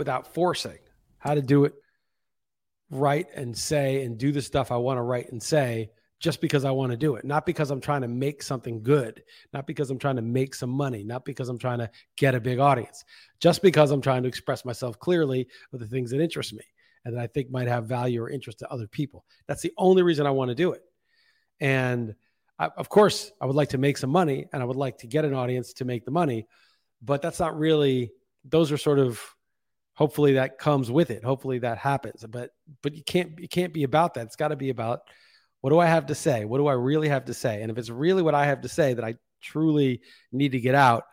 without forcing, how to do it write and say and do the stuff I want to write and say just because I want to do it, not because I'm trying to make something good, not because I'm trying to make some money, not because I'm trying to get a big audience, just because I'm trying to express myself clearly with the things that interest me and that I think might have value or interest to other people. That's the only reason I want to do it. And I, of course, I would like to make some money and I would like to get an audience to make the money, but that's not really, those are sort of hopefully that comes with it. Hopefully that happens. But but you can't it can't be about that. It's got to be about what do i have to say? What do i really have to say? And if it's really what i have to say that i truly need to get out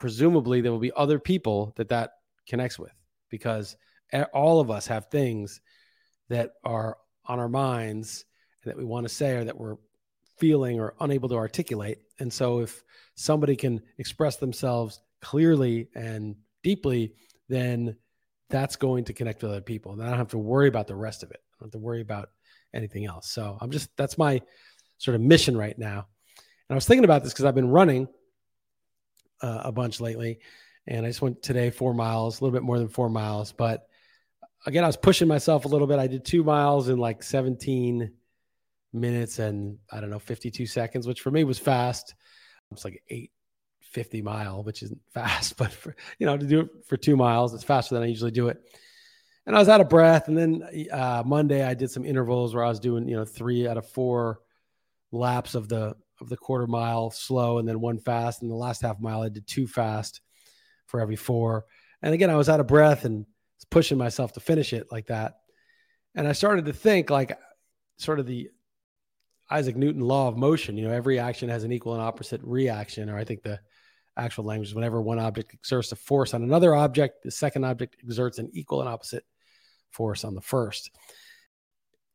presumably there will be other people that that connects with because all of us have things that are on our minds that we want to say or that we're feeling or unable to articulate. And so if somebody can express themselves clearly and deeply then that's going to connect with other people. And I don't have to worry about the rest of it. I don't have to worry about anything else. So I'm just, that's my sort of mission right now. And I was thinking about this because I've been running uh, a bunch lately. And I just went today four miles, a little bit more than four miles. But again, I was pushing myself a little bit. I did two miles in like 17 minutes and I don't know, 52 seconds, which for me was fast. It's like eight 50 mile, which isn't fast, but for, you know, to do it for two miles, it's faster than I usually do it. And I was out of breath. And then uh, Monday I did some intervals where I was doing, you know, three out of four laps of the, of the quarter mile slow and then one fast. And the last half mile, I did two fast for every four. And again, I was out of breath and pushing myself to finish it like that. And I started to think like sort of the Isaac Newton law of motion, you know, every action has an equal and opposite reaction, or I think the actual language. Whenever one object exerts a force on another object, the second object exerts an equal and opposite force on the first.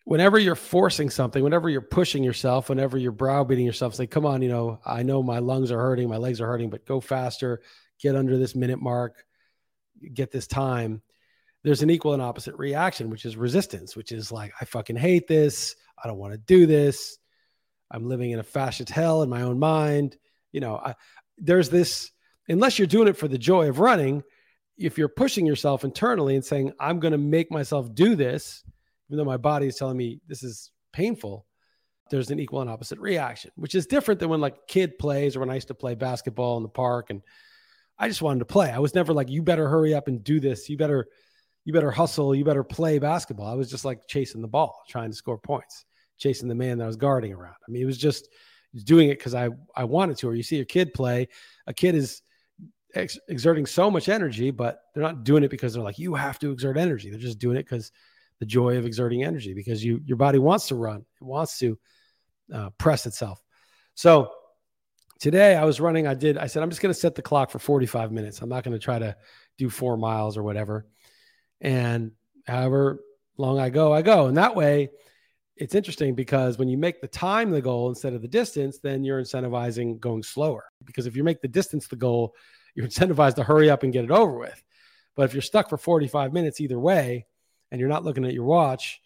Whenever you're forcing something, whenever you're pushing yourself, whenever you're browbeating yourself, say, come on, you know, I know my lungs are hurting, my legs are hurting, but go faster, get under this minute mark, get this time. There's an equal and opposite reaction, which is resistance, which is like, I fucking hate this. I don't want to do this. I'm living in a fascist hell in my own mind. You know, I, there's this unless you're doing it for the joy of running if you're pushing yourself internally and saying i'm going to make myself do this even though my body is telling me this is painful there's an equal and opposite reaction which is different than when like kid plays or when i used to play basketball in the park and i just wanted to play. I was never like you better hurry up and do this. You better you better hustle. You better play basketball. I was just like chasing the ball trying to score points chasing the man that I was guarding around. I mean it was just doing it because I I wanted to. Or you see a kid play, a kid is ex- exerting so much energy, but they're not doing it because they're like you have to exert energy. They're just doing it because the joy of exerting energy because you your body wants to run, it wants to uh, press itself. So today I was running. I did. I said I'm just going to set the clock for 45 minutes. I'm not going to try to do four miles or whatever. And however long I go, I go. And that way it's interesting because when you make the time the goal instead of the distance, then you're incentivizing going slower. Because if you make the distance the goal, you're incentivized to hurry up and get it over with. But if you're stuck for 45 minutes either way and you're not looking at your watch,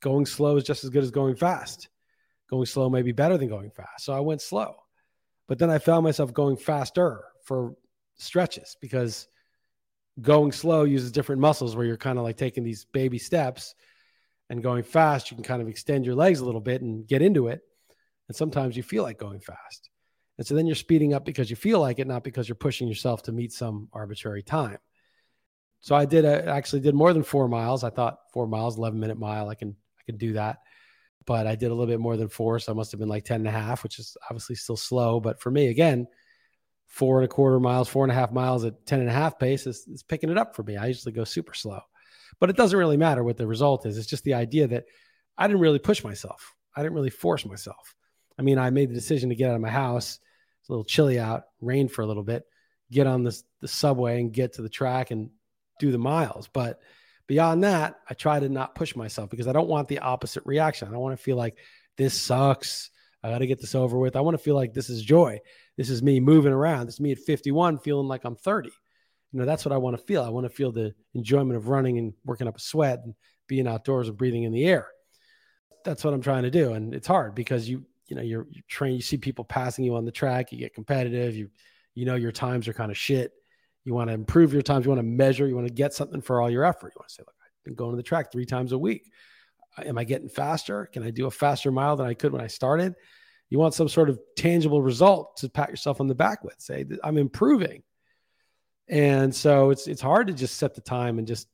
going slow is just as good as going fast. Going slow may be better than going fast. So I went slow. But then I found myself going faster for stretches because going slow uses different muscles where you're kind of like taking these baby steps and going fast, you can kind of extend your legs a little bit and get into it. And sometimes you feel like going fast. And so then you're speeding up because you feel like it, not because you're pushing yourself to meet some arbitrary time. So I did a, actually did more than four miles. I thought four miles, 11 minute mile. I can, I can do that. But I did a little bit more than four. So I must have been like 10 and a half, which is obviously still slow. But for me, again, four and a quarter miles, four and a half miles at 10 and a half pace is, is picking it up for me. I usually go super slow. But it doesn't really matter what the result is. It's just the idea that I didn't really push myself. I didn't really force myself. I mean, I made the decision to get out of my house. It's a little chilly out, rain for a little bit, get on the the subway and get to the track and do the miles. But beyond that, I try to not push myself because I don't want the opposite reaction. I don't want to feel like this sucks. I got to get this over with. I want to feel like this is joy. This is me moving around. This is me at 51 feeling like I'm 30 you know that's what i want to feel i want to feel the enjoyment of running and working up a sweat and being outdoors and breathing in the air that's what i'm trying to do and it's hard because you you know you're, you're trained you see people passing you on the track you get competitive you you know your times are kind of shit You want to improve your times. You want to measure. You want to get something for all your effort. You want to say, look, I've been going to the track three times a week. Am I getting faster? Can I do a faster mile than I could when I started? You want some sort of tangible result to pat yourself on the back with. Say, I'm improving. And so it's it's hard to just set the time and just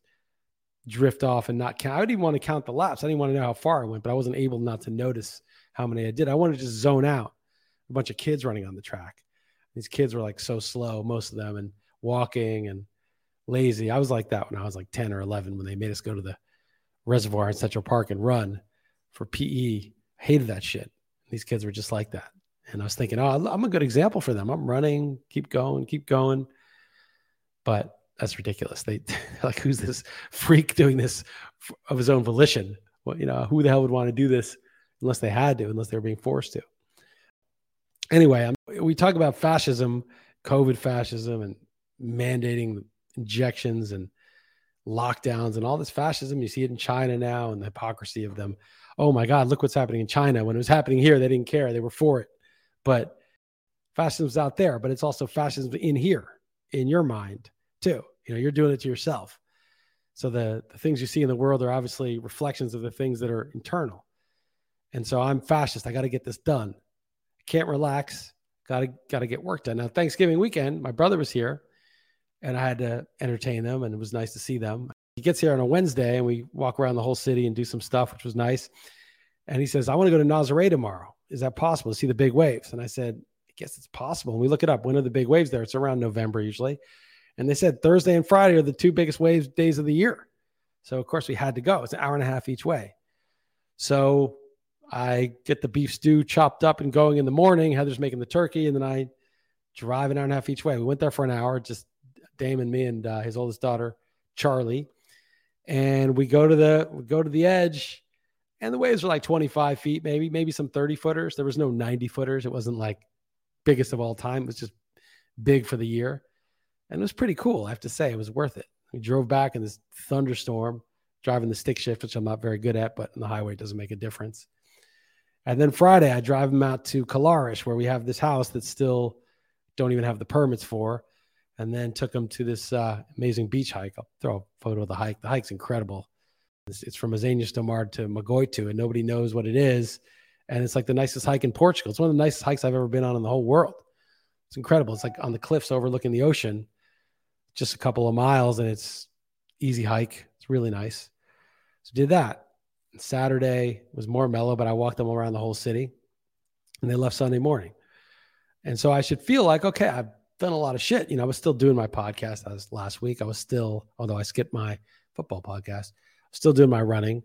drift off and not count. I didn't even want to count the laps. I didn't want to know how far I went, but I wasn't able not to notice how many I did. I wanted to just zone out. A bunch of kids running on the track. These kids were like so slow, most of them, and walking and lazy. I was like that when I was like 10 or 11 when they made us go to the reservoir in Central Park and run for PE. I hated that shit. These kids were just like that. And I was thinking, oh, I'm a good example for them. I'm running, keep going, keep going. But that's ridiculous. They like, who's this freak doing this of his own volition? Well, you know, who the hell would want to do this unless they had to, unless they were being forced to? Anyway, I'm, we talk about fascism, COVID fascism, and mandating injections and lockdowns and all this fascism. You see it in China now and the hypocrisy of them. Oh my God, look what's happening in China. When it was happening here, they didn't care. They were for it. But fascism's out there, but it's also fascism in here, in your mind too. You know, you're doing it to yourself. So the, the things you see in the world are obviously reflections of the things that are internal. And so I'm fascist. I got to get this done. Can't relax. Got to got to get work done. Now Thanksgiving weekend, my brother was here and I had to entertain them, and it was nice to see them. He gets here on a Wednesday, and we walk around the whole city and do some stuff, which was nice. And he says, "I want to go to Nazare tomorrow. Is that possible to see the big waves?" And I said, "I guess it's possible." And we look it up. When are the big waves there? It's around November usually. And they said Thursday and Friday are the two biggest waves days of the year. So of course we had to go. It's an hour and a half each way. So I get the beef stew chopped up and going in the morning. Heather's making the turkey, and then I drive an hour and a half each way. We went there for an hour, just Damon, me, and uh, his oldest daughter, Charlie, and we go to the we go to the edge, and the waves are like 25 feet, maybe maybe some 30 footers. There was no 90 footers. It wasn't like biggest of all time. It was just big for the year, and it was pretty cool. I have to say, it was worth it. We drove back in this thunderstorm, driving the stick shift, which I'm not very good at, but on the highway it doesn't make a difference. And then Friday, I drive them out to Colares, where we have this house that still don't even have the permits for and then took them to this uh, amazing beach hike. I'll throw a photo of the hike. The hike's incredible. It's, it's from Azenhas do Mar to Magoito, and nobody knows what it is. And it's like the nicest hike in Portugal. It's one of the nicest hikes I've ever been on in the whole world. It's incredible. It's like on the cliffs overlooking the ocean, just a couple of miles, and it's easy hike. It's really nice. So did that. Saturday was more mellow, but I walked them around the whole city, and they left Sunday morning. And so I should feel like, okay, I've done a lot of shit. You know, I was still doing my podcast as last week. I was still, although I skipped my football podcast, still doing my running.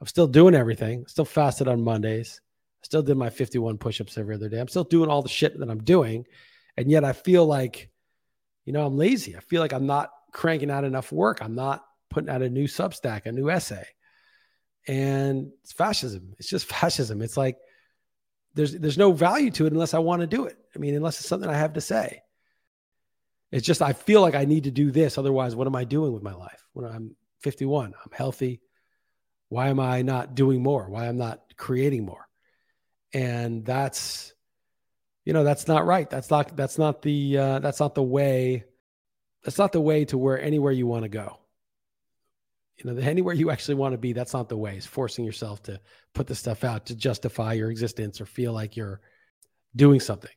I'm still doing everything. Still fasted on Mondays. Still did my 51 push-ups every other day. I'm still doing all the shit that I'm doing. And yet I feel like, you know, I'm lazy. I feel like I'm not cranking out enough work. I'm not putting out a new Substack, a new essay. And it's fascism. It's just fascism. It's like there's there's no value to it unless I want to do it. I mean, unless it's something I have to say. It's just I feel like I need to do this. Otherwise, what am I doing with my life when I'm 51? I'm healthy. Why am I not doing more? Why I'm not creating more? And that's, you know, that's not right. That's not that's not the uh, that's not the way. That's not the way to where anywhere you want to go. You know, anywhere you actually want to be, that's not the way. It's forcing yourself to put the stuff out to justify your existence or feel like you're doing something.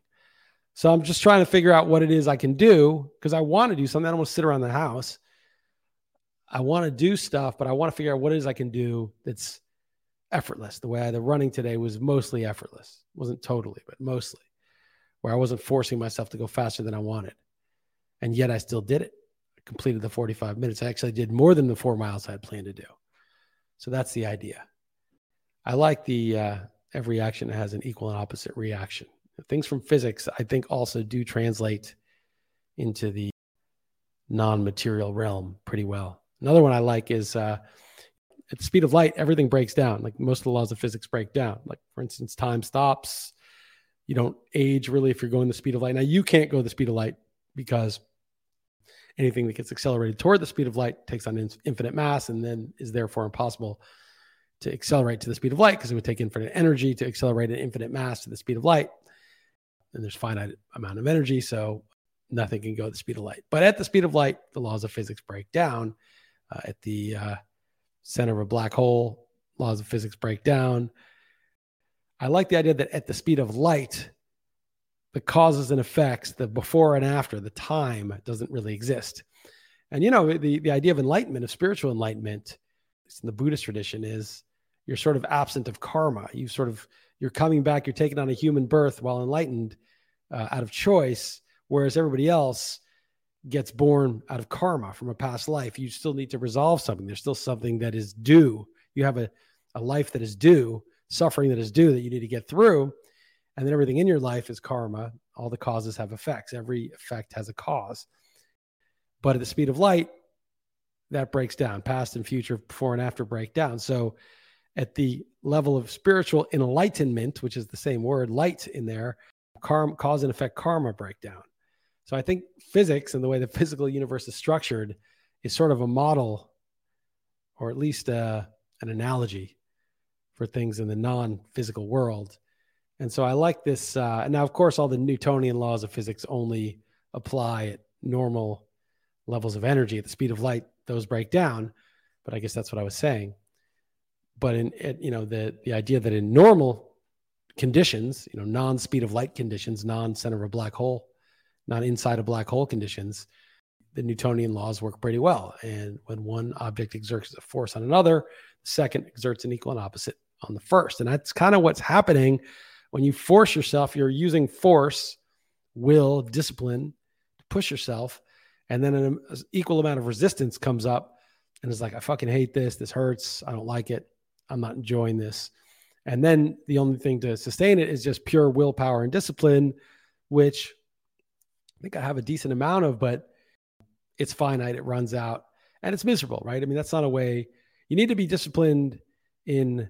So I'm just trying to figure out what it is I can do because I want to do something. I don't want to sit around the house. I want to do stuff, but I want to figure out what it is I can do that's effortless. The way I, the running today was mostly effortless. It wasn't totally, but mostly, where I wasn't forcing myself to go faster than I wanted. And yet I still did it. I completed the 45 minutes. I actually did more than the four miles I had planned to do. So that's the idea. I like the uh, every action has an equal and opposite reaction things from physics, I think, also do translate into the non material realm pretty well. Another one I like is uh, at the speed of light, everything breaks down. Like most of the laws of physics break down. Like, for instance, time stops. You don't age really if you're going the speed of light. Now, you can't go the speed of light because anything that gets accelerated toward the speed of light takes on infinite mass and then is therefore impossible to accelerate to the speed of light because it would take infinite energy to accelerate an infinite mass to the speed of light and there's finite amount of energy. So nothing can go at the speed of light. But at the speed of light, the laws of physics break down. Uh, at the uh, center of a black hole, laws of physics break down. I like the idea that at the speed of light, the causes and effects, the before and after, the time doesn't really exist. And you know, the, the idea of enlightenment, of spiritual enlightenment, in the Buddhist tradition, is you're sort of absent of karma. You sort of you're coming back, you're taking on a human birth while enlightened uh, out of choice, whereas everybody else gets born out of karma from a past life. You still need to resolve something. There's still something that is due. You have a, a life that is due, suffering that is due that you need to get through. And then everything in your life is karma. All the causes have effects. Every effect has a cause. But at the speed of light, that breaks down. Past and future, before and after break down. So at the level of spiritual enlightenment, which is the same word, light in there, karma, cause and effect karma breakdown. So I think physics and the way the physical universe is structured is sort of a model, or at least uh, an analogy for things in the non-physical world. And so I like this. Uh, now, of course, all the Newtonian laws of physics only apply at normal levels of energy at the speed of light. Those break down, but I guess that's what I was saying. But in you know the the idea that in normal conditions, you know, non-speed of light conditions, non-center of a black hole not inside of black hole conditions, the Newtonian laws work pretty well. And when one object exerts a force on another, the second exerts an equal and opposite on the first. And that's kind of what's happening when you force yourself, you're using force, will, discipline to push yourself. And then an um, equal amount of resistance comes up and it's like, I fucking hate this. This hurts. I don't like it. I'm not enjoying this. And then the only thing to sustain it is just pure willpower and discipline, which I think I have a decent amount of, but it's finite. It runs out and it's miserable, right? I mean, that's not a way you need to be disciplined in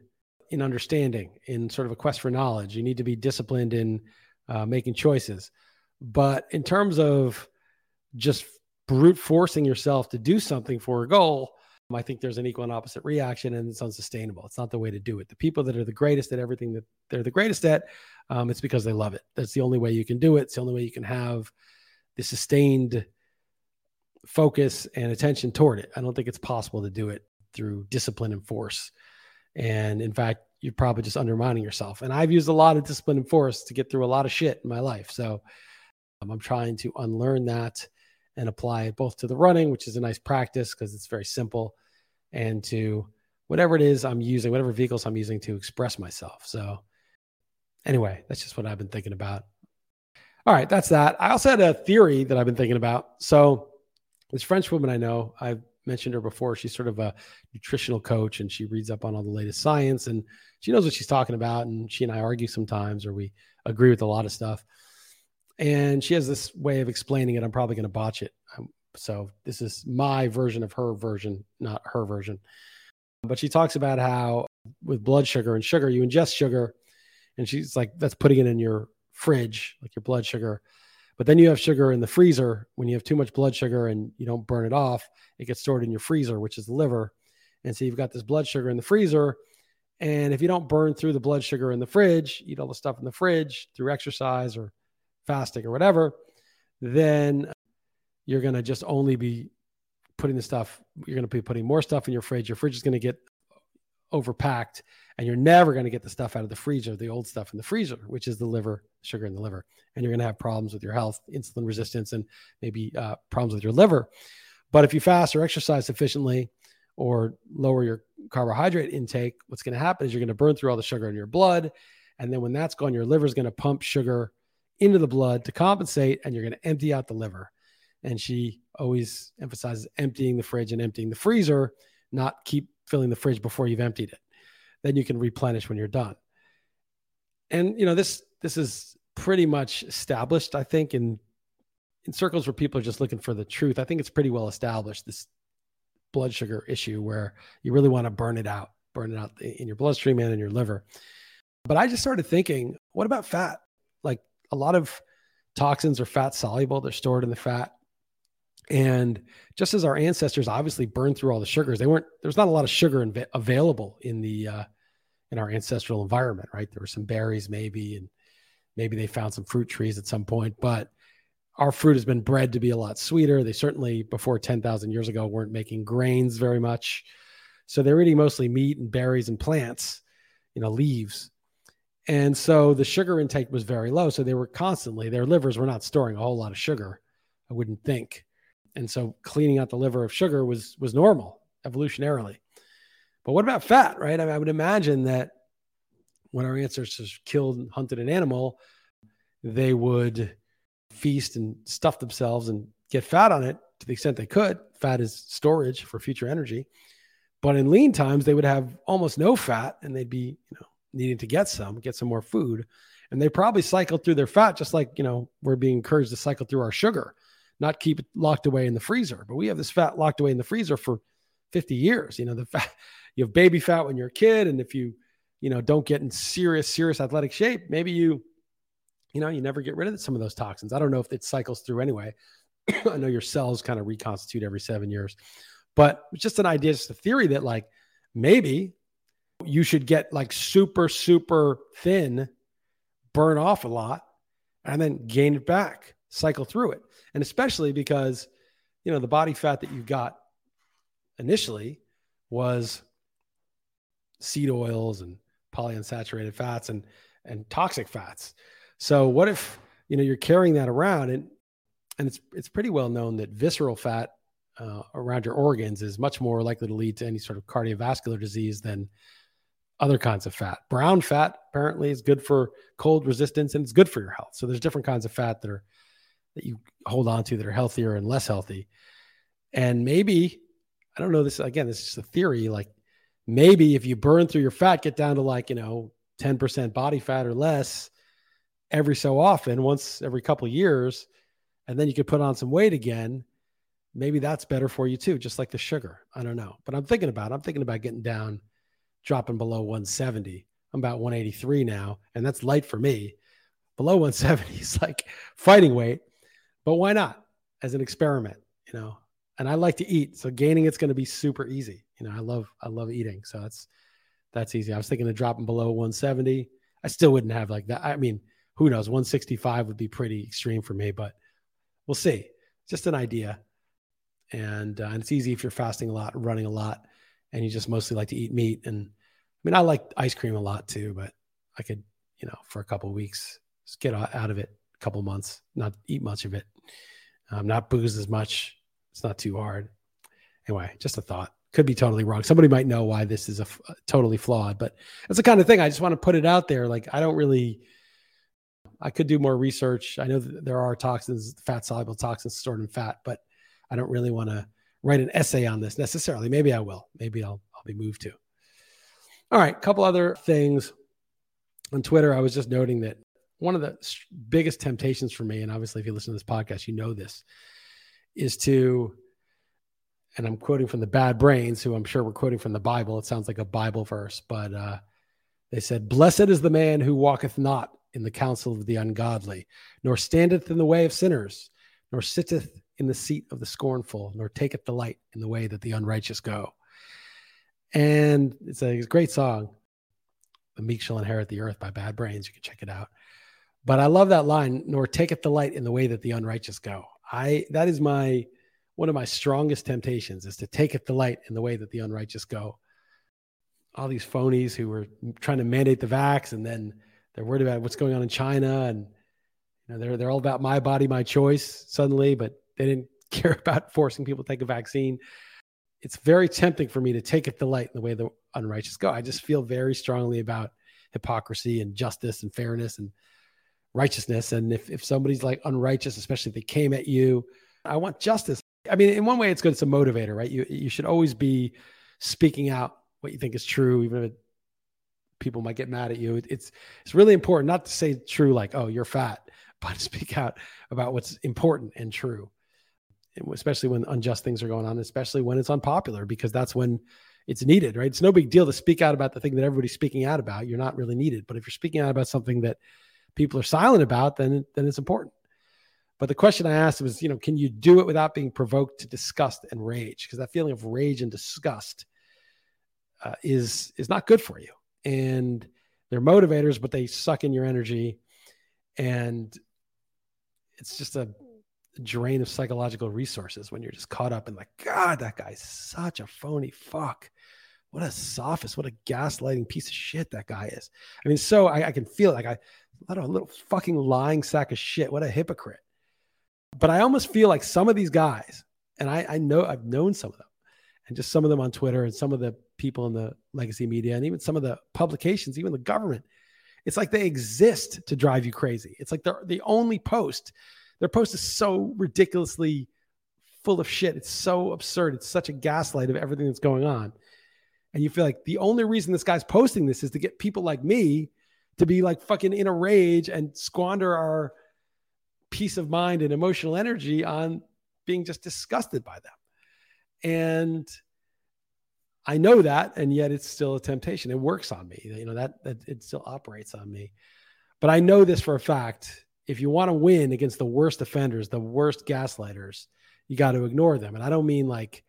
in understanding, in sort of a quest for knowledge. You need to be disciplined in uh, making choices. But in terms of just brute forcing yourself to do something for a goal, I think there's an equal and opposite reaction, and it's unsustainable. It's not the way to do it. The people that are the greatest at everything that they're the greatest at, um, it's because they love it. That's the only way you can do it. It's the only way you can have the sustained focus and attention toward it. I don't think it's possible to do it through discipline and force. And in fact, you're probably just undermining yourself. And I've used a lot of discipline and force to get through a lot of shit in my life. So um, I'm trying to unlearn that and apply it both to the running, which is a nice practice because it's very simple, and to whatever it is I'm using, whatever vehicles I'm using to express myself. So, anyway, that's just what I've been thinking about. All right, that's that. I also had a theory that I've been thinking about. So, this French woman I know, I've mentioned her before. She's sort of a nutritional coach and she reads up on all the latest science and she knows what she's talking about. And she and I argue sometimes, or we agree with a lot of stuff. And she has this way of explaining it. I'm probably going to botch it. Um, so, this is my version of her version, not her version. But she talks about how with blood sugar and sugar, you ingest sugar, and she's like, that's putting it in your fridge, like your blood sugar. But then you have sugar in the freezer. When you have too much blood sugar and you don't burn it off, it gets stored in your freezer, which is the liver. And so you've got this blood sugar in the freezer. And if you don't burn through the blood sugar in the fridge, eat all the stuff in the fridge through exercise or fasting or whatever, then you're going to just only be putting the stuff, you're going to be putting more stuff in your fridge. Your fridge is going to get overpacked and you're never going to get the stuff out of the freezer, the old stuff in the freezer, which is the liver, sugar in the liver. And you're going to have problems with your health, insulin resistance, and maybe uh, problems with your liver. But if you fast or exercise sufficiently or lower your carbohydrate intake, what's going to happen is you're going to burn through all the sugar in your blood. And then when that's gone, your liver is going to pump sugar into the blood to compensate, and you're going to empty out the liver. And she always emphasizes emptying the fridge and emptying the freezer, not keep filling the fridge before you've emptied it. Then you can replenish when you're done. And you know this this is pretty much established, I think, in in circles where people are just looking for the truth. I think it's pretty well established this blood sugar issue where you really want to burn it out, burn it out in your bloodstream and in your liver. But I just started thinking, what about fat? Like a lot of toxins are fat soluble, they're stored in the fat. And just as our ancestors obviously burned through all the sugars, they weren't. There's not a lot of sugar inv- available in the uh, in our ancestral environment, right? There were some berries, maybe, and maybe they found some fruit trees at some point. But our fruit has been bred to be a lot sweeter. They certainly, before 10,000 years ago, weren't making grains very much. So they're eating mostly meat and berries and plants, you know, leaves. And so the sugar intake was very low. So they were constantly, their livers were not storing a whole lot of sugar, I wouldn't think. And so cleaning out the liver of sugar was was normal evolutionarily. But what about fat, right? I, mean, I would imagine that when our ancestors killed hunted an animal, they would feast and stuff themselves and get fat on it to the extent they could. Fat is storage for future energy. But in lean times, they would have almost no fat and they'd be, you know, needing to get some, get some more food. And they probably cycled through their fat just like, you know, we're being encouraged to cycle through our sugar, not keep it locked away in the freezer. But we have this fat locked away in the freezer for 50 years. You know, the fat, you have baby fat when you're a kid. And if you, you know, don't get in serious, serious athletic shape, maybe you you know, you never get rid of some of those toxins. I don't know if it cycles through anyway. I know your cells kind of reconstitute every seven years, but it's just an idea, just a theory that like maybe you should get like super, super thin, burn off a lot, and then gain it back, cycle through it. And especially because, you know, the body fat that you got initially was seed oils and polyunsaturated fats and and toxic fats. So what if you know you're carrying that around and and it's it's pretty well known that visceral fat uh, around your organs is much more likely to lead to any sort of cardiovascular disease than other kinds of fat. Brown fat apparently is good for cold resistance and it's good for your health. So there's different kinds of fat that are that you hold on to that are healthier and less healthy. And maybe I don't know this again, this is just a theory like maybe if you burn through your fat get down to like, you know, 10% body fat or less, every so often, once every couple years, and then you could put on some weight again. Maybe that's better for you too, just like the sugar. I don't know, but I'm thinking about. It. I'm thinking about getting down, dropping below 170. I'm about 183 now, and that's light for me. Below 170 is like fighting weight, but why not as an experiment? You know, and I like to eat, so gaining it's going to be super easy. You know, I love I love eating, so that's that's easy. I was thinking of dropping below 170. I still wouldn't have like that. I mean, who knows? 165 would be pretty extreme for me, but we'll see. Just an idea. And, uh, and it's easy if you're fasting a lot, running a lot, and you just mostly like to eat meat. And I mean, I like ice cream a lot too, but I could, you know, for a couple weeks, just get out of it couple months, not eat much of it, um, not booze as much. It's not too hard. Anyway, just a thought. Could be totally wrong. Somebody might know why this is a, a totally flawed, but it's the kind of thing I just want to put it out there. Like I don't really I could do more research. I know there are toxins, fat soluble toxins stored in fat, but I don't really want to write an essay on this necessarily. Maybe I will. Maybe I'll I'll be moved to. All right, a couple other things on Twitter. I was just noting that one of the biggest temptations for me, and obviously if you listen to this podcast, you know this, is to, and I'm quoting from the Bad Brains, who I'm sure we're quoting from the Bible. It sounds like a Bible verse, but uh, they said, "Blessed is the man who walketh not in the counsel of the ungodly, nor standeth in the way of sinners, nor sitteth in the seat of the scornful, nor taketh delight in the way that the unrighteous go. And it's a, great song. The meek shall inherit the earth by bad brains. You can check it out. But I love that line, nor taketh light in the way that the unrighteous go. I that is my one of my strongest temptations is to taketh light in the way that the unrighteous go. All these phonies who were trying to mandate the vax and then they're worried about what's going on in China, and you know, they're they're all about my body, my choice suddenly, but they didn't care about forcing people to take a vaccine. It's very tempting for me to take it light in the way the unrighteous go. I just feel very strongly about hypocrisy and justice and fairness and righteousness. And if, if somebody's like unrighteous, especially if they came at you, I want justice. I mean, in one way, it's good. It's a motivator, right? You you should always be speaking out what you think is true, even if people might get mad at you. It's it's really important not to say true like oh you're fat, but speak out about what's important and true, especially when unjust things are going on, especially when it's unpopular because that's when it's needed, right? It's no big deal to speak out about the thing that everybody's speaking out about. You're not really needed, but if you're speaking out about something that people are silent about, then then it's important. But the question I asked was, you know, can you do it without being provoked to disgust and rage? Because that feeling of rage and disgust uh, is is not good for you and they're motivators, but they suck in your energy. And it's just a drain of psychological resources when you're just caught up in like, God, that guy's such a phony fuck. What a sophist, what a gaslighting piece of shit that guy is. I mean, so I, I can feel like I what a little fucking lying sack of shit. What a hypocrite. But I almost feel like some of these guys, and I, I know I've known some of them, and just some of them on Twitter and some of the people in the legacy media and even some of the publications, even the government, it's like they exist to drive you crazy. It's like they're the only post their post is so ridiculously full of shit. It's so absurd. It's such a gaslight of everything that's going on. And you feel like the only reason this guy's posting this is to get people like me to be like fucking in a rage and squander our peace of mind and emotional energy on being just disgusted by them. And I know that, and yet it's still a temptation. It works on me. You know that that it still operates on me. But I know this for a fact if you want to win against the worst offenders, the worst gaslighters, you got to ignore them. And I don't mean like,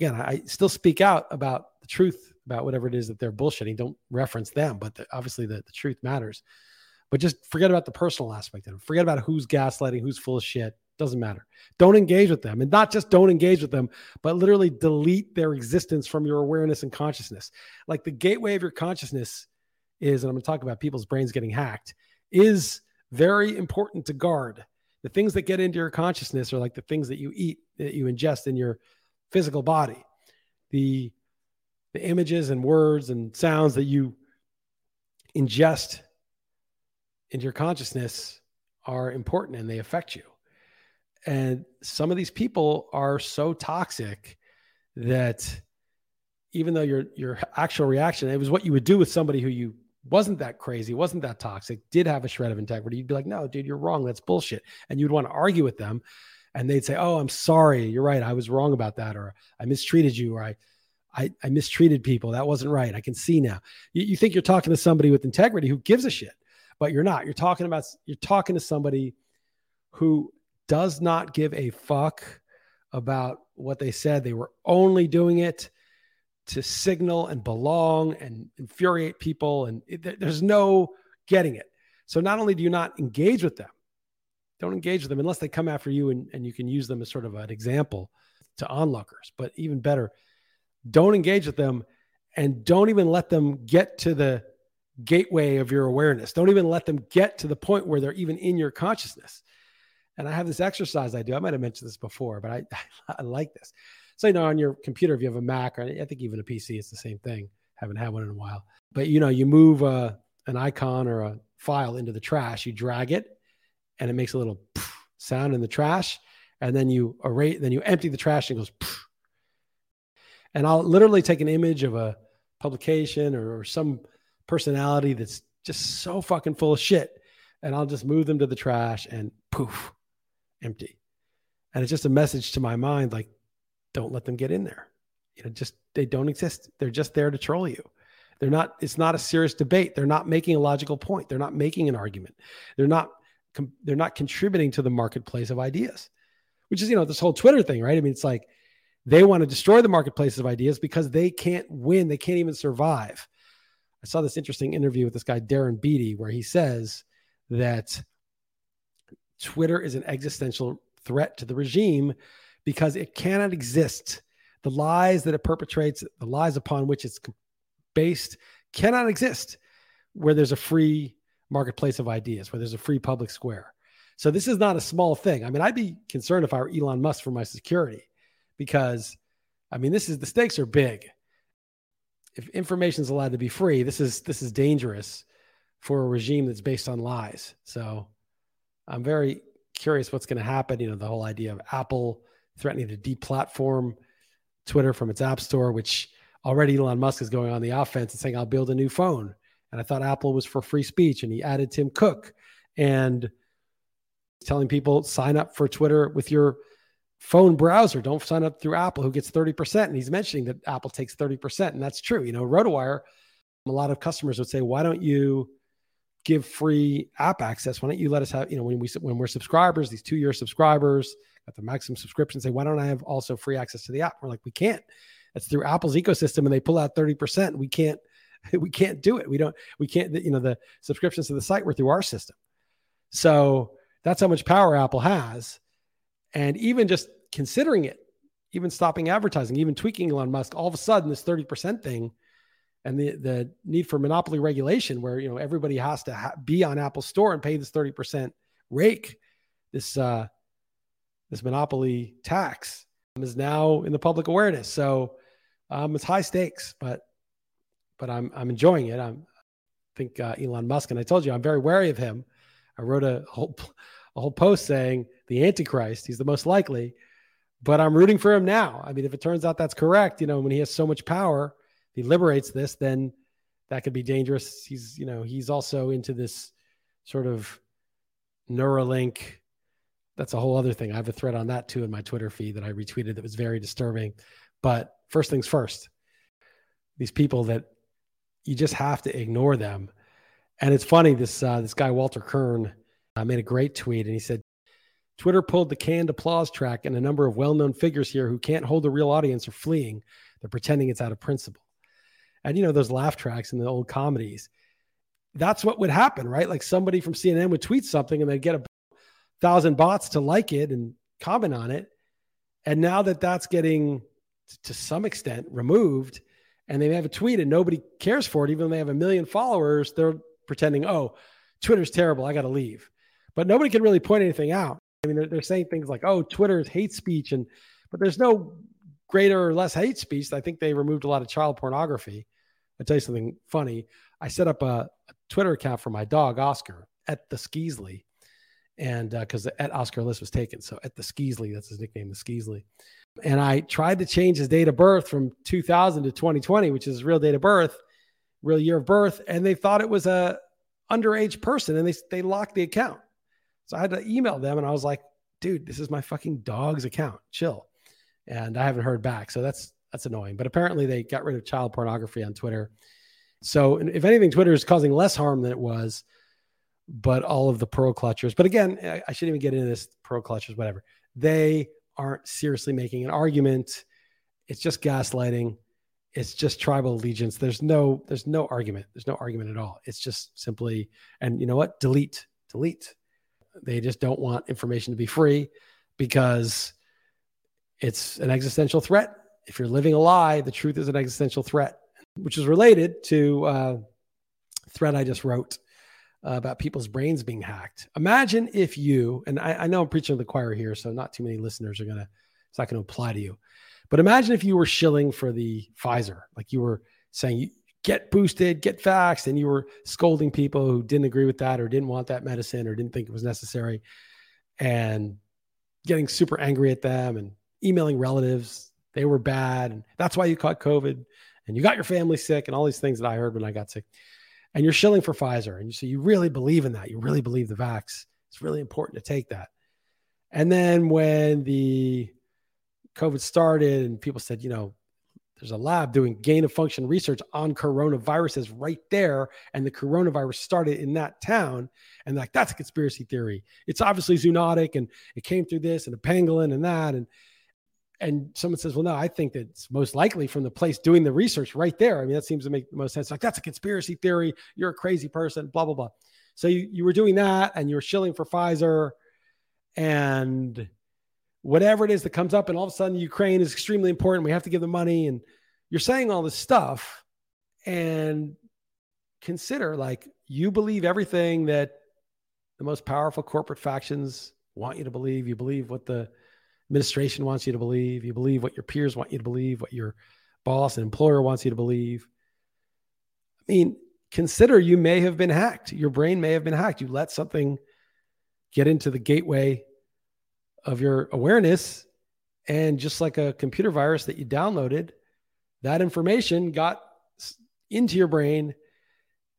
again, I still speak out about the truth about whatever it is that they're bullshitting. Don't reference them, but the, obviously the, the truth matters. But just forget about the personal aspect of it. Forget about who's gaslighting, who's full of shit. Doesn't matter. Don't engage with them. And not just don't engage with them, but literally delete their existence from your awareness and consciousness. Like the gateway of your consciousness is, and I'm going to talk about people's brains getting hacked, is very important to guard. The things that get into your consciousness are like the things that you eat, that you ingest in your physical body. The the images and words and sounds that you ingest into your consciousness are important and they affect you. And some of these people are so toxic that even though your your actual reaction, it was what you would do with somebody who you wasn't that crazy, wasn't that toxic, did have a shred of integrity, you'd be like, no, dude, you're wrong. That's bullshit. And you'd want to argue with them. And they'd say, oh, I'm sorry. You're right. I was wrong about that. Or I mistreated you. Or I, I, I mistreated people. That wasn't right. I can see now. You, you think you're talking to somebody with integrity who gives a shit, but you're not. You're talking about, you're talking to somebody who does not give a fuck about what they said. They were only doing it to signal and belong and infuriate people. And it, there's no getting it. So not only do you not engage with them, don't engage with them unless they come after you and, and you can use them as sort of an example to onlookers. But even better, don't engage with them and don't even let them get to the gateway of your awareness. Don't even let them get to the point where they're even in your consciousness. And I have this exercise I do. I might have mentioned this before, but I, I like this. So, you know, on your computer, if you have a Mac or I think even a PC, it's the same thing. Haven't had one in a while. But, you know, you move uh, an icon or a file into the trash, you drag it, and it makes a little sound in the trash. And then you erase, then you empty the trash and it goes. And I'll literally take an image of a publication or, or some personality that's just so fucking full of shit. And I'll just move them to the trash and poof, empty. And it's just a message to my mind like, don't let them get in there. You know, just they don't exist. They're just there to troll you. They're not, it's not a serious debate. They're not making a logical point. They're not making an argument. They're not, they're not contributing to the marketplace of ideas, which is, you know, this whole Twitter thing, right? I mean, it's like they want to destroy the marketplace of ideas because they can't win. They can't even survive. I saw this interesting interview with this guy, Darren Beattie where he says that Twitter is an existential threat to the regime because it cannot exist. The lies that it perpetrates, the lies upon which it's based, cannot exist where there's a free marketplace of ideas, where there's a free public square. So this is not a small thing. I mean, I'd be concerned if I were Elon Musk for my security because I mean, this is the stakes are big. If information is allowed to be free, this is this is dangerous for a regime that's based on lies. So I'm very curious what's going to happen. You know, the whole idea of Apple threatening to deplatform Twitter from its app store, which already Elon Musk is going on the offense and saying, I'll build a new phone. And I thought Apple was for free speech. And he added Tim Cook and telling people sign up for Twitter with your phone browser. Don't sign up through Apple, who gets 30%. And he's mentioning that Apple takes 30%. And that's true. You know, RotoWire, a lot of customers would say, why don't you give free app access? Why don't you let us have, you know, when we when we're subscribers, these two-year subscribers, got the maximum subscription. Say, why don't I have also free access to the app? We're like, we can't. It's through Apple's ecosystem, and they pull out thirty percent. We can't. We can't do it. We don't. We can't. You know, the subscriptions to the site were through our system. So that's how much power Apple has. And even just considering it, even stopping advertising, even tweaking Elon Musk, all of a sudden this 30% thing and the, the need for monopoly regulation where, you know, everybody has to ha- be on Apple store and pay this 30% rake, this, uh, this monopoly tax is now in the public awareness. So um, it's high stakes, but, but I'm, I'm enjoying it. I'm, I think uh, Elon Musk, and I told you, I'm very wary of him. I wrote a whole, a whole post saying the Antichrist, he's the most likely, but I'm rooting for him now. I mean, if it turns out that's correct, you know, when he has so much power, he liberates this, then that could be dangerous. He's, you know, he's also into this sort of Neuralink. That's a whole other thing. I have a thread on that too in my Twitter feed that I retweeted that was very disturbing. But first things first, these people that you just have to ignore them. And it's funny, this uh, this guy Walter Kirn uh, made a great tweet, and he said, Twitter pulled the canned applause track, and a number of well known figures here who can't hold a real audience are fleeing. They're pretending it's out of principle. And, you know, those laugh tracks in the old comedies, that's what would happen, right? Like somebody from CNN would tweet something and they'd get a thousand bots to like it and comment on it. And now that that's getting to some extent removed, and they have a tweet and nobody cares for it, even though they have a million followers, they're pretending, oh, Twitter's terrible. I got to leave. But nobody can really point anything out. I mean, they're, they're saying things like, "Oh, Twitter is hate speech," and but there's no greater or less hate speech. I think they removed a lot of child pornography. I'll tell you something funny. I set up a, a Twitter account for my dog Oscar at the Skeasley, and because uh, at Oscar Liss was taken, so at the Skeasley, that's his nickname, the Skeasley. And I tried to change his date of birth from 2000 to 2020, which is his real date of birth, real year of birth, and they thought it was a underage person, and they they locked the account. So I had to email them and I was like, dude, this is my fucking dog's account. Chill. And I haven't heard back. So that's that's annoying. But apparently they got rid of child pornography on Twitter. So if anything, Twitter is causing less harm than it was. But all of the pro clutchers, but again, I shouldn't even get into this pro clutchers, whatever. They aren't seriously making an argument. It's just gaslighting. It's just tribal allegiance. There's no, there's no argument. There's no argument at all. It's just simply, and you know what? Delete, delete. They just don't want information to be free because it's an existential threat. If you're living a lie, the truth is an existential threat, which is related to uh, thread I just wrote uh, about people's brains being hacked. Imagine if you, and I, I know I'm preaching to the choir here, so not too many listeners are gonna, it's not gonna apply to you, but imagine if you were shilling for the Pfizer, like you were saying, get boosted, get vaxxed, and you were scolding people who didn't agree with that or didn't want that medicine or didn't think it was necessary and getting super angry at them and emailing relatives. They were bad. And that's why you caught COVID and you got your family sick and all these things that I heard when I got sick. And you're shilling for Pfizer. And you say you really believe in that. You really believe the vax. It's really important to take that. And then when the COVID started and people said, you know, there's a lab doing gain of function research on coronaviruses right there. And the coronavirus started in that town. And like, that's a conspiracy theory. It's obviously zoonotic and it came through this and a pangolin and that. And, and someone says, well, no, I think that it's most likely from the place doing the research right there. I mean, that seems to make the most sense. Like, that's a conspiracy theory. You're a crazy person, blah, blah, blah. So you, you were doing that and you were shilling for Pfizer and whatever it is that comes up, and all of a sudden Ukraine is extremely important. We have to give them money, and you're saying all this stuff, and consider like you believe everything that the most powerful corporate factions want you to believe. You believe what the administration wants you to believe. You believe what your peers want you to believe, what your boss and employer wants you to believe. I mean, consider you may have been hacked. Your brain may have been hacked. You let something get into the gateway of your awareness. And just like a computer virus that you downloaded, that information got into your brain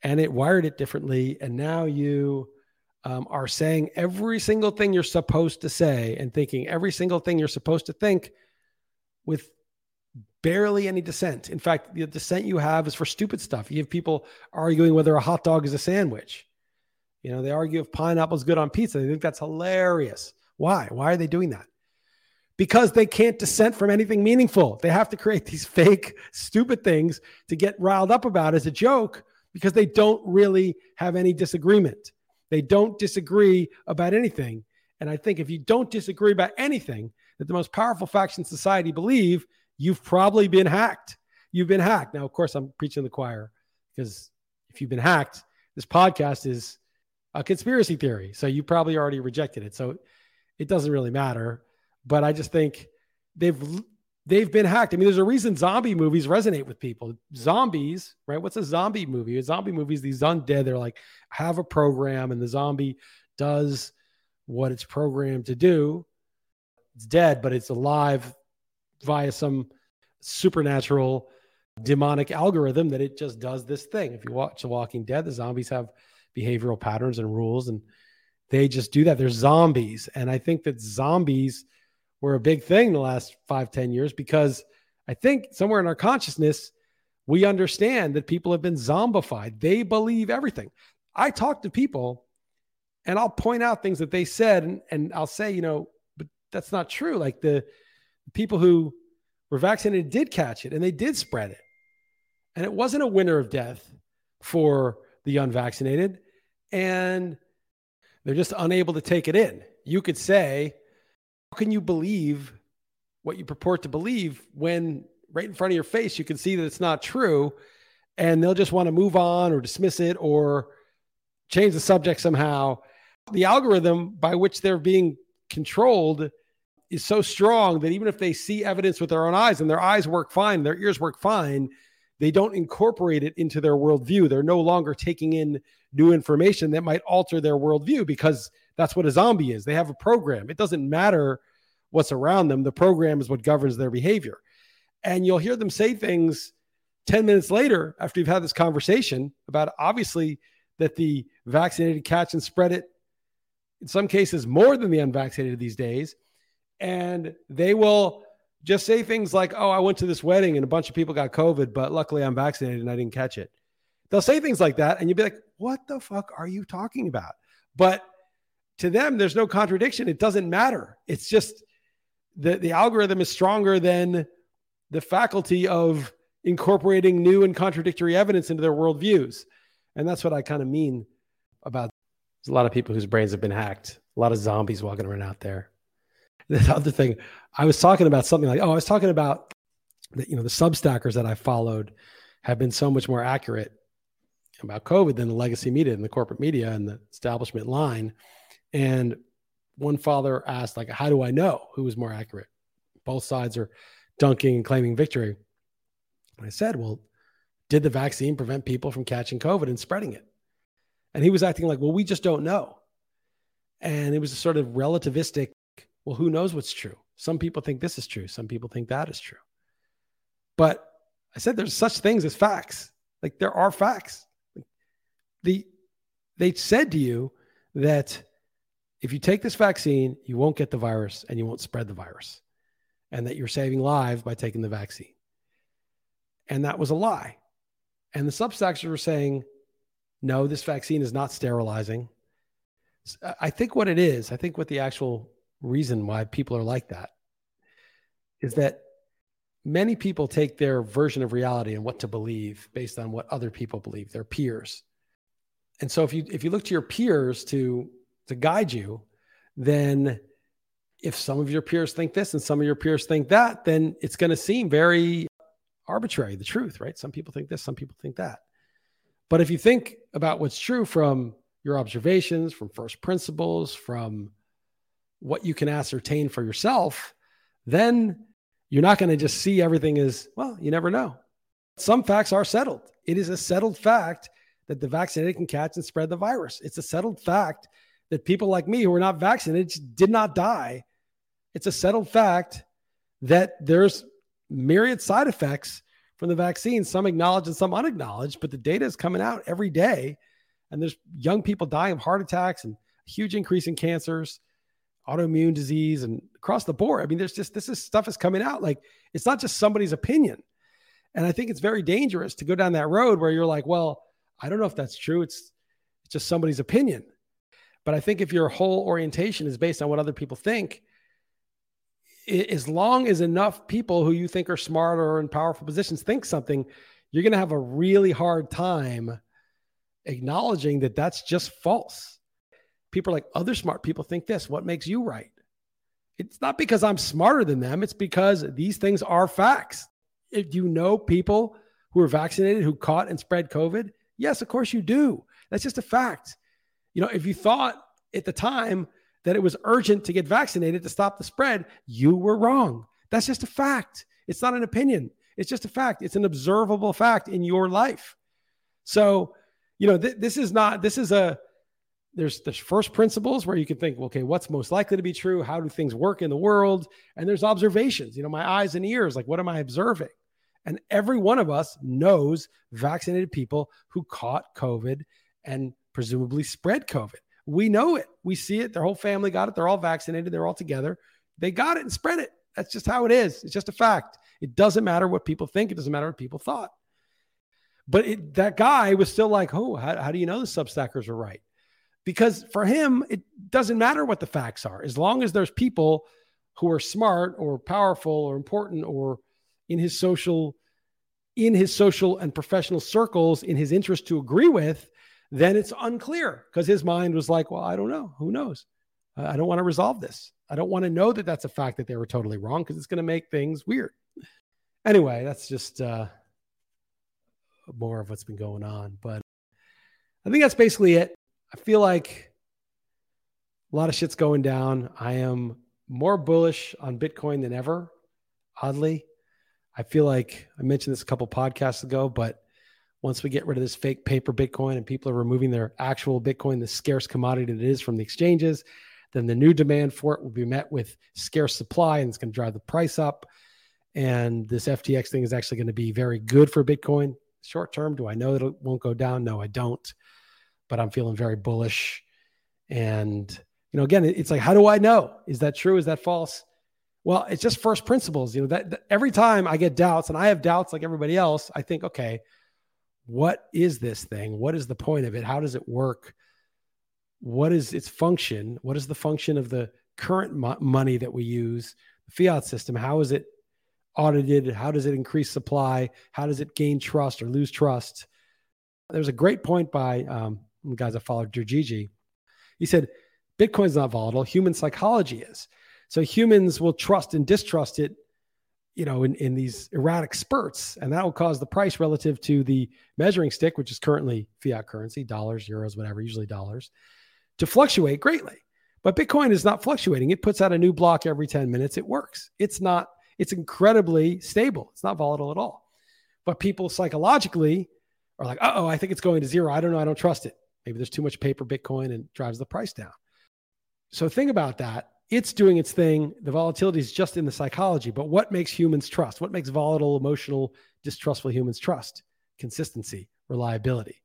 and it wired it differently. And now you um, are saying every single thing you're supposed to say and thinking every single thing you're supposed to think with barely any dissent. In fact, the dissent you have is for stupid stuff. You have people arguing whether a hot dog is a sandwich. You know, they argue if pineapple is good on pizza. They think that's hilarious. Why? Why are they doing that? Because they can't dissent from anything meaningful. They have to create these fake, stupid things to get riled up about as a joke because they don't really have any disagreement. They don't disagree about anything. And I think if you don't disagree about anything that the most powerful faction in society believe, you've probably been hacked. You've been hacked. Now, of course, I'm preaching the choir because if you've been hacked, this podcast is a conspiracy theory. So you probably already rejected it. So it doesn't really matter. But I just think they've they've been hacked. I mean, there's a reason zombie movies resonate with people. Zombies, right? What's a zombie movie? A zombie movie is these undead. They're like have a program, and the zombie does what it's programmed to do. It's dead, but it's alive via some supernatural demonic algorithm that it just does this thing. If you watch The Walking Dead, the zombies have behavioral patterns and rules, and they just do that. They're zombies. And I think that zombies were a big thing the last five, ten years because I think somewhere in our consciousness, we understand that people have been zombified. They believe everything. I talk to people and I'll point out things that they said and, and I'll say, you know, but that's not true. Like the people who were vaccinated did catch it and they did spread it. And it wasn't a winner of death for the unvaccinated. And they're just unable to take it in. You could say, can you believe what you purport to believe when right in front of your face you can see that it's not true? And they'll just want to move on or dismiss it or change the subject somehow. The algorithm by which they're being controlled is so strong that even if they see evidence with their own eyes and their eyes work fine, their ears work fine, they don't incorporate it into their worldview. They're no longer taking in new information that might alter their worldview because that's what a zombie is. They have a program. It doesn't matter what's around them, the program is what governs their behavior. And you'll hear them say things 10 minutes later after you've had this conversation about obviously that the vaccinated catch and spread it in some cases more than the unvaccinated these days. And they will just say things like, Oh, I went to this wedding and a bunch of people got COVID, but luckily I'm vaccinated and I didn't catch it. They'll say things like that. And you'll be like, What the fuck are you talking about? But to them, there's no contradiction. It doesn't matter. It's just the, the algorithm is stronger than the faculty of incorporating new and contradictory evidence into their worldviews. And that's what I kind of mean about there's a lot of people whose brains have been hacked, a lot of zombies walking around out there. The other thing, I was talking about something like, oh, I was talking about that, you know, the substackers that I followed have been so much more accurate about COVID than the legacy media and the corporate media and the establishment line. And one father asked, like, how do I know who was more accurate? Both sides are dunking and claiming victory. And I said, well, did the vaccine prevent people from catching COVID and spreading it? And he was acting like, well, we just don't know. And it was a sort of relativistic, well, who knows what's true? Some people think this is true. Some people think that is true. But I said there's such things as facts. Like there are facts. The they said to you that if you take this vaccine, you won't get the virus and you won't spread the virus, and that you're saving lives by taking the vaccine. And that was a lie. And the substackers were saying, no, this vaccine is not sterilizing. Uh, I think what it is, I think what the actual reason why people are like that is that many people take their version of reality and what to believe based on what other people believe, their peers. And so if you if you look to your peers to to guide you, then if some of your peers think this and some of your peers think that, then it's going to seem very arbitrary, the truth, right? Some people think this, some people think that. But if you think about what's true from your observations, from first principles, from what you can ascertain for yourself, then you're not going to just see everything as, well, you never know. Some facts are settled. It is a settled fact that the vaccinated can catch and spread the virus. It's a settled fact that people like me who are not vaccinated did not die. It's a settled fact that there's myriad side effects from the vaccine, some acknowledged and some unacknowledged, but the data is coming out every day. And there's young people dying of heart attacks and huge increase in cancers, autoimmune disease, and across the board. I mean, there's just this is stuff is coming out. Like it's not just somebody's opinion. And I think it's very dangerous to go down that road where you're like, well, I don't know if that's true. It's, it's just somebody's opinion. But I think if your whole orientation is based on what other people think, as long as enough people who you think are smart or in powerful positions think something, you're going to have a really hard time acknowledging that that's just false. people are like, other smart people think this. What makes you right? It's not because I'm smarter than them. It's because these things are facts. If you know people who are vaccinated who caught and spread COVID, yes, of course you do. That's just a fact. You know, if you thought at the time that it was urgent to get vaccinated to stop the spread, you were wrong. That's just a fact. It's not an opinion. It's just a fact. It's an observable fact in your life. So, you know, th- this is not, this is a, there's there's first principles where you can think, okay, what's most likely to be true? How do things work in the world? And there's observations, you know, my eyes and ears, like what am I observing? And every one of us knows vaccinated people who caught COVID and presumably spread COVID. We know it. We see it. Their whole family got it. They're all vaccinated. They're all together. They got it and spread it. That's just how it is. It's just a fact. It doesn't matter what people think. It doesn't matter what people thought. But it, that guy was still like, oh, how, how do you know the substackers are right? Because for him, it doesn't matter what the facts are. As long as there's people who are smart or powerful or important or in his social in his social and professional circles in his interest to agree with, then it's unclear because his mind was like, well, I don't know. Who knows? I don't want to resolve this. I don't want to know that that's a fact that they were totally wrong because it's going to make things weird. Anyway, that's just uh, more of what's been going on. But I think that's basically it. I feel like a lot of shit's going down. I am more bullish on Bitcoin than ever, oddly. I feel like I mentioned this a couple podcasts ago, but once we get rid of this fake paper Bitcoin and people are removing their actual Bitcoin, the scarce commodity that it is from the exchanges, then the new demand for it will be met with scarce supply and it's going to drive the price up. And this FTX thing is actually going to be very good for Bitcoin short term. Do I know that it won't go down? No, I don't. But I'm feeling very bullish. And, you know, again, it's like, how do I know? Is that true? Is that false? Well, it's just first principles. You know, that, that every time I get doubts, and I have doubts like everybody else, I think, okay, what is this thing? What is the point of it? How does it work? What is its function? What is the function of the current mo- money that we use, the fiat system? How is it audited? How does it increase supply? How does it gain trust or lose trust? There's a great point by um, guys that followed Gigi. He said, Bitcoin's not volatile, human psychology is. So humans will trust and distrust it, you know, in, in these erratic spurts. And that will cause the price relative to the measuring stick, which is currently fiat currency, dollars, euros, whatever, usually dollars, to fluctuate greatly. But Bitcoin is not fluctuating. It puts out a new block every 10 minutes. It works. It's not, it's incredibly stable. It's not volatile at all. But people psychologically are like, oh, I think it's going to zero. I don't know. I don't trust it. Maybe there's too much paper Bitcoin and drives the price down. So think about that it's doing its thing. The volatility is just in the psychology. But what makes humans trust? What makes volatile, emotional, distrustful humans trust? Consistency, reliability.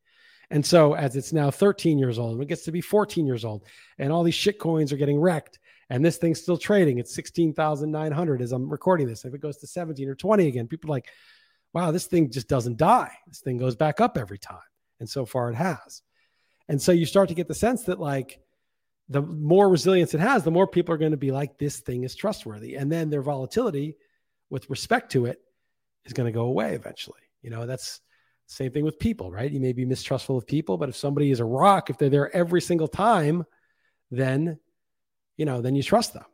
And so, as it's now 13 years old, it gets to be 14 years old, and all these shit coins are getting wrecked, and this thing's still trading It's 16,900 as I'm recording this. If it goes to 17 or 20 again, people are like, wow, this thing just doesn't die. This thing goes back up every time. And so far it has. And so you start to get the sense that, like, the more resilience it has, the more people are going to be like, this thing is trustworthy. And then their volatility with respect to it is going to go away eventually. You know, that's same thing with people, right? You may be mistrustful of people, but if somebody is a rock, if they're there every single time, then, you know, then you trust them.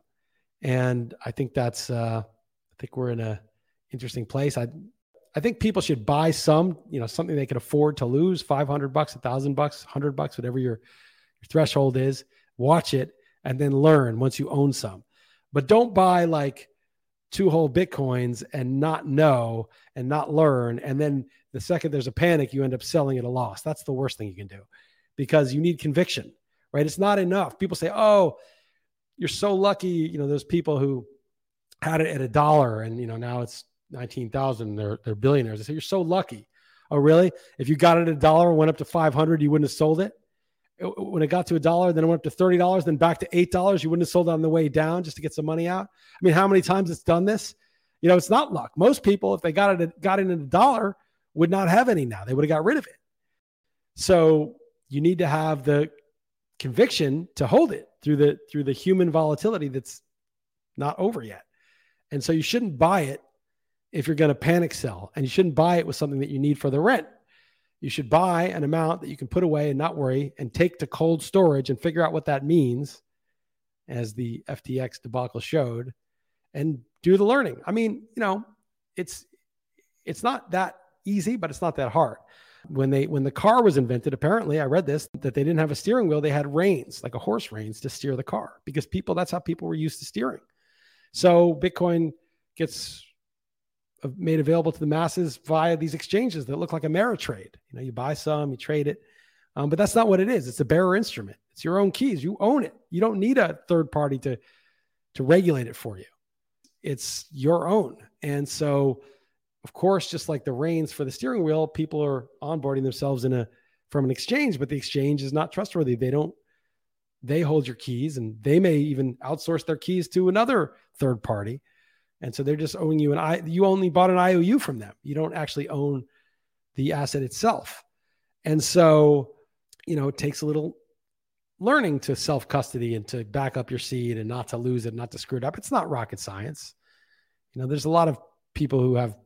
And I think that's, uh, I think we're in a interesting place. I, I think people should buy some, you know, something they can afford to lose 500 bucks, a thousand bucks, hundred bucks, whatever your, your threshold is watch it, and then learn once you own some. But don't buy like two whole Bitcoins and not know and not learn. And then the second there's a panic, you end up selling at a loss. That's the worst thing you can do because you need conviction, right? It's not enough. People say, oh, you're so lucky. You know, those people who had it at a dollar and, you know, now it's 19,000, they're, they're billionaires. I say, you're so lucky. Oh, really? If you got it at a dollar and went up to 500, you wouldn't have sold it? When it got to a dollar, then it went up to thirty dollars, then back to eight dollars. You wouldn't have sold on the way down just to get some money out. I mean, how many times it's done this? You know, it's not luck. Most people, if they got it got in a dollar, would not have any now. They would have got rid of it. So you need to have the conviction to hold it through the through the human volatility that's not over yet. And so you shouldn't buy it if you're going to panic sell, and you shouldn't buy it with something that you need for the rent you should buy an amount that you can put away and not worry and take to cold storage and figure out what that means, as the FTX debacle showed, and do the learning. I mean, you know, it's it's not that easy, but it's not that hard. When they when the car was invented, apparently I read this that they didn't have a steering wheel, they had reins, like a horse reins to steer the car because people that's how people were used to steering. So Bitcoin gets made available to the masses via these exchanges that look like Ameritrade. You know, you buy some, you trade it, um, but that's not what it is. It's a bearer instrument. It's your own keys. You own it. You don't need a third party to to regulate it for you. It's your own. And so, of course, just like the reins for the steering wheel, people are onboarding themselves in a from an exchange, but the exchange is not trustworthy. They don't they hold your keys and they may even outsource their keys to another third party and so they're just owing you an I. You only bought an IOU from them. You don't actually own the asset itself. And so, you know, it takes a little learning to self custody and to back up your seed and not to lose it, not to screw it up. It's not rocket science. You know, there's a lot of people who have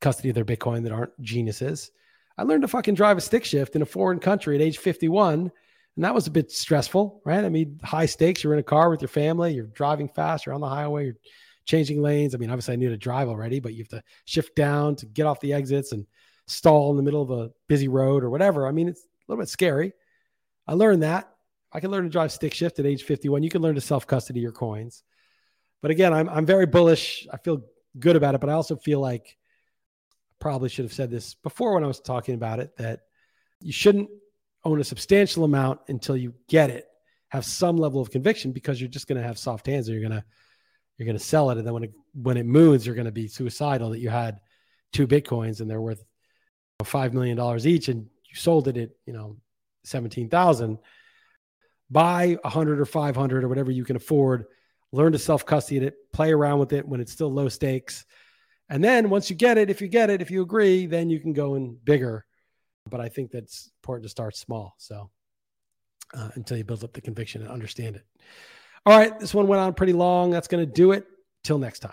custody of their Bitcoin that aren't geniuses. I learned to fucking drive a stick shift in a foreign country at age 51. And that was a bit stressful, right? I mean, high stakes. You're in a car with your family, you're driving fast, you're on the highway, you're changing lanes. I mean, obviously I knew to drive already, but you have to shift down to get off the exits and stall in the middle of a busy road or whatever. I mean, it's a little bit scary. I learned that. I can learn to drive stick shift at age 51. You can learn to self custody your coins. But again, I'm, I'm very bullish. I feel good about it, but I also feel like I probably should have said this before when I was talking about it that you shouldn't own a substantial amount until you get it. Have some level of conviction because you're just going to have soft hands and you're going to you're going to sell it, and then when it when it moves, you're going to be suicidal that you had two bitcoins and they're worth five million dollars each, and you sold it at you know seventeen thousand. Buy a hundred or five hundred or whatever you can afford. Learn to self custody it. Play around with it when it's still low stakes, and then once you get it, if you get it, if you agree, then you can go in bigger. But I think that's important to start small. So uh, until you build up the conviction and understand it. All right, this one went on pretty long. That's going to do it. Till next time.